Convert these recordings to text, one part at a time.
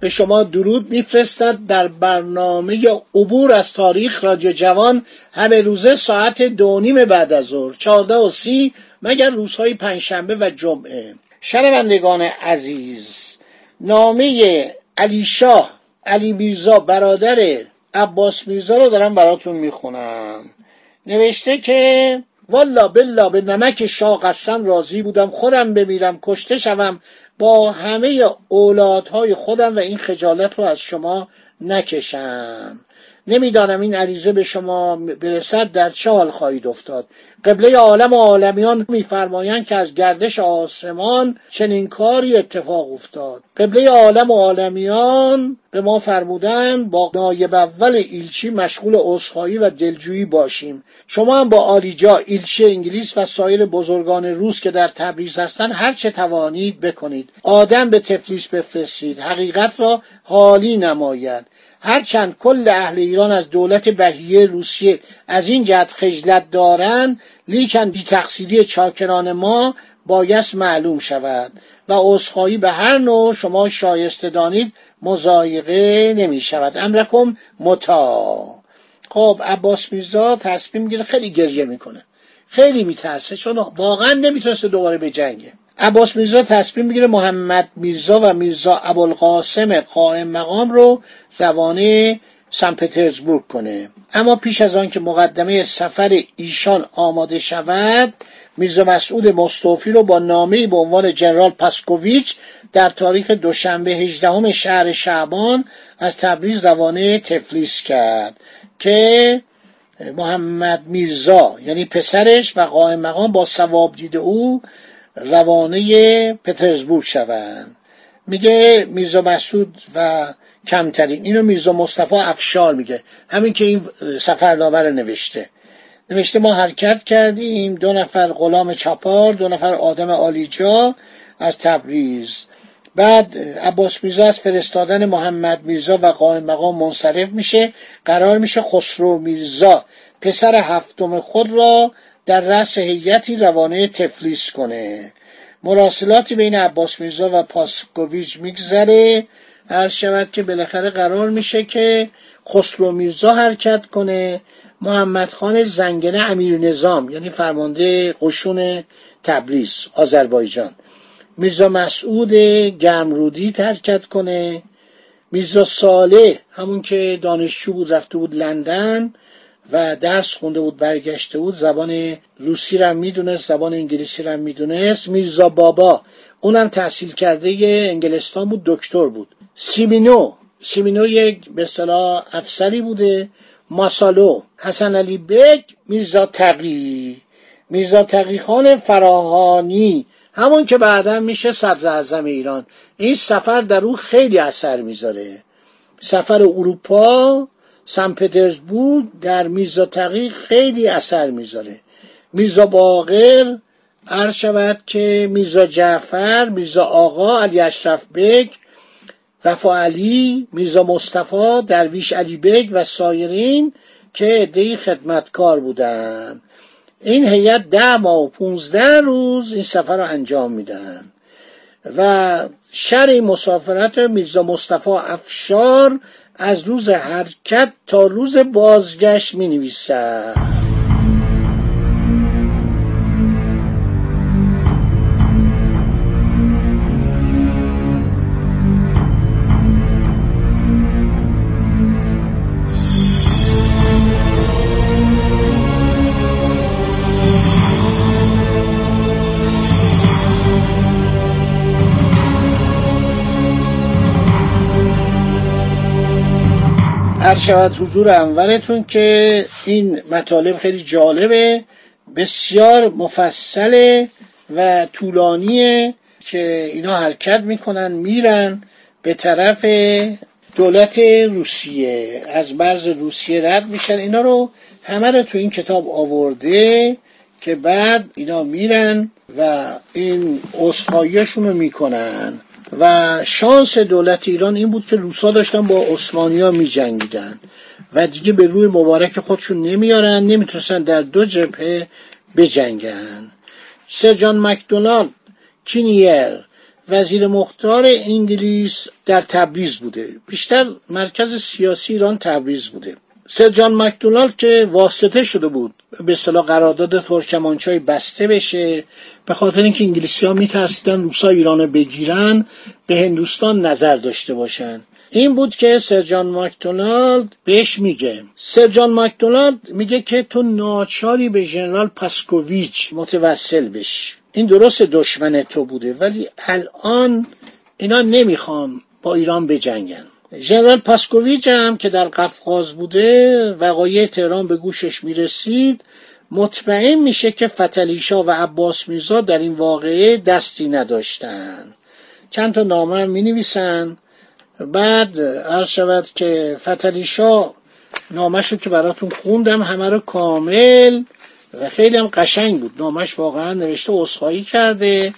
به شما درود میفرستد در برنامه عبور از تاریخ رادیو جوان همه روزه ساعت دو نیم بعد از ظهر چهارده و سی مگر روزهای پنجشنبه و جمعه. شنوندگان عزیز نامه علی شاه علی میرزا برادر عباس میرزا رو دارم براتون می‌خونم. نوشته که والا بلا به نمک شاه قسم راضی بودم خودم بمیرم کشته شوم با همه اولادهای خودم و این خجالت رو از شما نکشم. نمی‌دانم این عریضه به شما برسد در چه حال خواهید افتاد؟ قبله عالم و عالمیان میفرمایند که از گردش آسمان چنین کاری اتفاق افتاد. قبله عالم و عالمیان به ما فرمودن با نایب اول ایلچی مشغول عذرخواهی و دلجویی باشیم. شما هم با آلیجا ایلچی انگلیس و سایر بزرگان روس که در تبریز هستند هر چه توانید بکنید. آدم به تفلیس بفرستید حقیقت را حالی نماید. هرچند کل اهل ایران از دولت بهیه روسیه از این جهت خجلت دارند لیکن بی تقصیری چاکران ما بایست معلوم شود و عذرخواهی به هر نوع شما شایسته دانید مزایقه نمی شود. امرکم متا. خب عباس میرزا تصمیم می‌گیره خیلی گریه می‌کنه. خیلی میترسه. چون واقعا نمی‌تونسته دوباره به جنگه. عباس میرزا تصمیم می‌گیره محمد میرزا و میرزا ابوالقاسم قائم مقام رو روانه سن پترزبورگ کنه. اما پیش از آن که مقدمه سفر ایشان آماده شود میرزا مسعود مستوفی رو با نامه به عنوان جنرال پاسکوویچ در تاریخ دوشنبه 18 شهر شعبان از تبریز روانه تفلیس کرد که محمد میرزا یعنی پسرش و قائم مقام با ثواب دید او روانه پترزبورگ شوند. میگه میرزا مسعود و کمترین اینو میرزا مصطفی افشار میگه. همین که این سفرنامه رو نوشته. نوشته ما حرکت کردیم دو نفر غلام چاپار دو نفر آدم آلیجا از تبریز. بعد عباس میرزا از فرستادن محمد میرزا و قائم مقام منصرف میشه. قرار میشه خسرو میرزا پسر هفتم خود را در رأس هیئتی روانه تفلیس کنه. مراسلاتی بین عباس میرزا و پاسکوویچ میگذره. هر شود که بالاخره قرار میشه که خسرو میرزا حرکت کنه. محمد خان زنگنه امیر نظام یعنی فرمانده قشون تبریز آذربایجان. میرزا مسعود گمرودی حرکت کنه. میرزا صالح همون که دانشجو بود رفته بود لندن. و درس خونده بود برگشته بود. زبان روسی را می‌دونست زبان انگلیسی را می‌دونست. میرزا بابا اونم تحصیل کرده انگلستان بود دکتر بود. سیمینو سیمینو یک به اصطلاح افسری بوده. ماسالو حسن علی بگ میرزا تقی. میرزا تقی خان فراهانی همون که بعدا میشه صدر اعظم ایران. این سفر در او خیلی اثر می‌ذاره. سفر اروپا سن پترزبورگ در میرزا تقی خیلی اثر می‌ذاره. میرزا باقر عرض شود که میرزا جعفر میرزا آقا علی اشرف بگ وفا علی میرزا مصطفی درویش علی بگ و سایرین که عدهای خدمتکار بودند این هیئت ده ماه و پونزده روز این سفر رو انجام میدن. و شر مسافرت میرزا مصطفی افشار از روز حرکت تا روز بازگشت می نویسد. هر شود حضور انورتون که این مطالب خیلی جالبه بسیار مفصله و طولانیه که اینا حرکت می‌کنن میرن به طرف دولت روسیه. از مرز روسیه رد میشن. اینا رو همه رو تو این کتاب آورده که بعد اینا میرن و این اصفاییشون رو می‌کنن. و شانس دولت ایران این بود که روسا داشتن با عثمانی می جنگیدن و دیگه به روی مبارک خودشون نمیارن نمی‌تونستن در دو جبهه بجنگن. سر جان مکدونالد کینیر وزیر مختار انگلیس در تبریز بوده. بیشتر مرکز سیاسی ایران تبریز بوده. سر جان مکدونالد که واسطه شده بود. به اصطلاح قرارداد ترکمانچای بسته بشه. به خاطر اینکه انگلیسی ها میترسیدن روسا ایران بگیرن به هندوستان نظر داشته باشن. این بود که سرجان مکدونالد بهش میگه. سرجان مکدونالد میگه که تو ناچاری به ژنرال پاسکوویچ متوسل بشی. این درست دشمن تو بوده ولی الان اینا نمی‌خوان با ایران بجنگن. ژنرال پاسکوویچ هم که در قفقاز بوده وقایع تهران به گوشش می‌رسید مطمئن میشه که فتلیشا و عباس میرزا در این واقعه دستی نداشتن. چند تا نامه می نویسن بعد عرض شود که فتلیشا نامش رو که براتون خوندم همه رو کامل و خیلی هم قشنگ بود. نامش واقعا نوشته اصخایی کرده.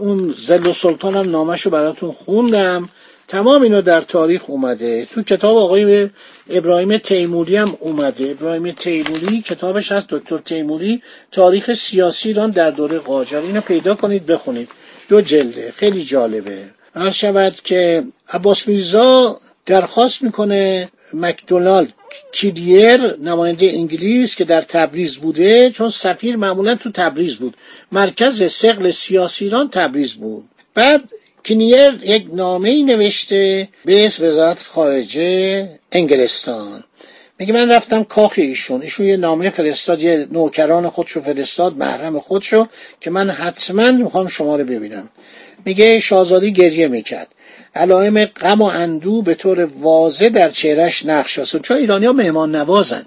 اون زل و سلطان هم نامش رو براتون خوندم. تمام اینا در تاریخ اومده. تو کتاب آقای ابراهیم تیموری هم اومده. ابراهیم تیموری کتابش هست دکتر تیموری تاریخ سیاسی ایران در دوره قاجار. اینو پیدا کنید بخونید. دو جلده. خیلی جالبه. هر شود که عباس میرزا درخواست می‌کنه مکدونالد کیدیر نماینده انگلیس که در تبریز بوده چون سفیر معمولا تو تبریز بود. مرکز سقل سیاسی ایران تبریز بود. بعد کینیر یک نامه نوشته به وزارت خارجه انگلستان. میگه من رفتم کاخ ایشون. ایشون یه نامه فرستاد یه نوکران خودشو فرستاد محرم خودشو که من حتما می‌خوام شما رو ببینم. میگه شاهزادی گریه می‌کرد. علائم غم و اندو به طور واضح در چهرش نقش است چون ایرانی ها مهمان نوازن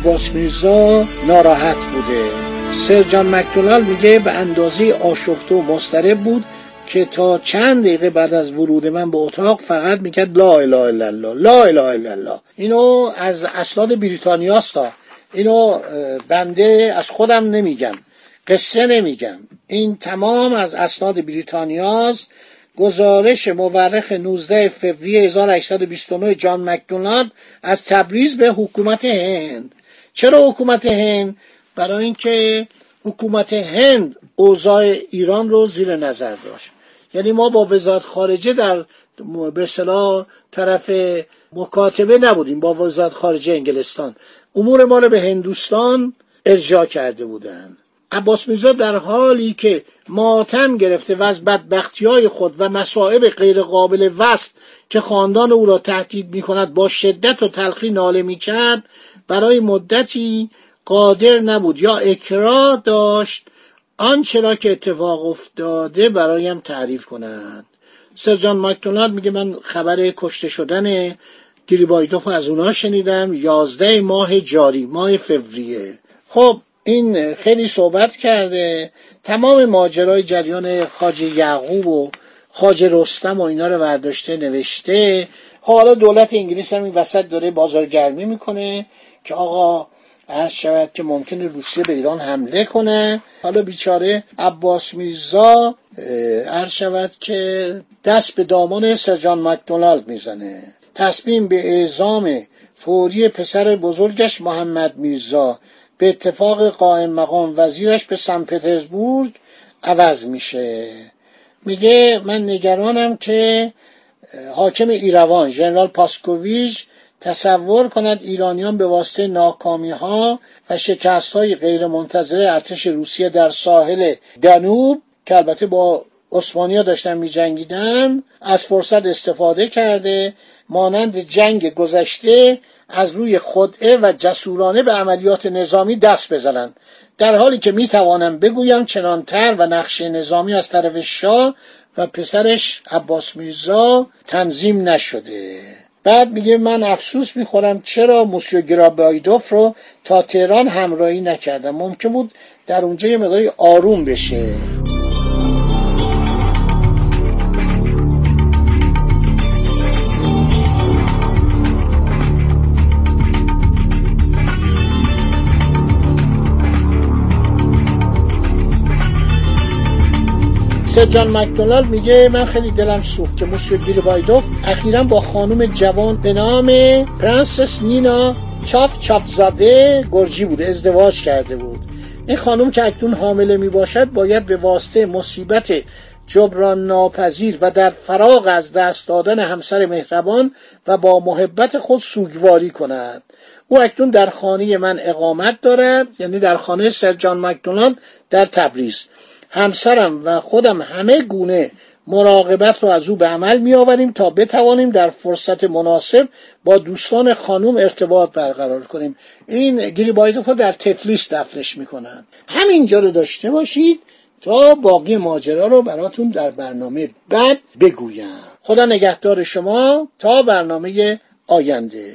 عباس میرزا ناراحت بوده. سر جان مکدونالد میگه به اندازه آشفته و مسترب بود که تا چند دقیقه بعد از ورود من به اتاق فقط می‌کرد لا اله الا الله لا اله الا الله. اینو از اسناد بریتانیاستا اینو بنده از خودم نمیگم قصه نمیگم. این تمام از اسناد بریتانیاست گزارش مورخ 19 فوریه 1829 جان مکدونالد از تبریز به حکومت هند. چرا حکومت هند؟ برای اینکه حکومت هند اوضاع ایران رو زیر نظر داشت. یعنی ما با وزارت خارجه در به اصطلاح طرف مکاتبه نبودیم با وزارت خارجه انگلستان. امور ما رو به هندوستان ارجاع کرده بودند عباس میرزا در حالی که ماتم گرفته و از بدبختی های خود و مصائب غیر قابل وصف که خاندان او را تهدید می کند با شدت و تلخی ناله می کرد برای مدتی قادر نبود. یا اکراه داشت آنچه را که اتفاق افتاده برایم تعریف کنند سرجان مکدونالد میگه من خبر کشته شدن گریبایدوف از اونا شنیدم. یازده ماه جاری ماه فوریه. خب این خیلی صحبت کرده. تمام ماجرای جریان خاج یعقوب و خاج رستم و اینا رو برداشته نوشته. حالا دولت انگلیس هم این وسط داره بازارگرمی می‌کنه که آقا عرض شود که ممکنه روسیه به ایران حمله کنه. حالا بیچاره عباس میرزا عرض شود که دست به دامان سرجان مکدونالد می‌زنه. تصمیم به اعزام فوری پسر بزرگش محمد میرزا به اتفاق قائم مقام وزیرش به سن پترزبورگ عوض میشه. میگه من نگرانم که حاکم ایروان ژنرال پاسکوویچ تصور کند ایرانیان به واسطه ناکامی ها و شکست های غیر منتظره ارتش روسیه در ساحل دنوب که البته با عثمانی داشتن می جنگیدن از فرصت استفاده کرده مانند جنگ گذشته از روی خدعه و جسورانه به عملیات نظامی دست بزنند. در حالی که می توانم بگویم چنانتر و نقشه نظامی از طرف شاه پسرش عباس میرزا تنظیم نشده. بعد میگه من افسوس می‌خورم چرا موسیو گرابایدوف رو تا تهران همراهی نکردم. ممکن بود در اونجا یه مقداری آروم بشه. سر جان مکدونالد میگه من خیلی دلم سوخت که موسیو گریبایدوف اخیرا با خانم جوان به نام پرنسس نینا چاوچاوادزه گرجی بوده ازدواج کرده بود. این خانم که اکنون حامله می باشد باید به واسطه مصیبت جبران ناپذیر و در فراق از دست دادن همسر مهربان و با محبت خود سوگواری کند. او اکنون در خانه من اقامت دارد یعنی در خانه سر جان مکدونالد در تبریز. همسرم و خودم همه گونه مراقبت رو از او به عمل می آوریم تا بتوانیم در فرصت مناسب با دوستان خانوم ارتباط برقرار کنیم. این گریبایدوف در تفلیس دفنش می‌کنن. همینجا رو داشته باشید تا باقی ماجرا رو براتون در برنامه بعد بگویم. خدا نگهدار شما تا برنامه آینده.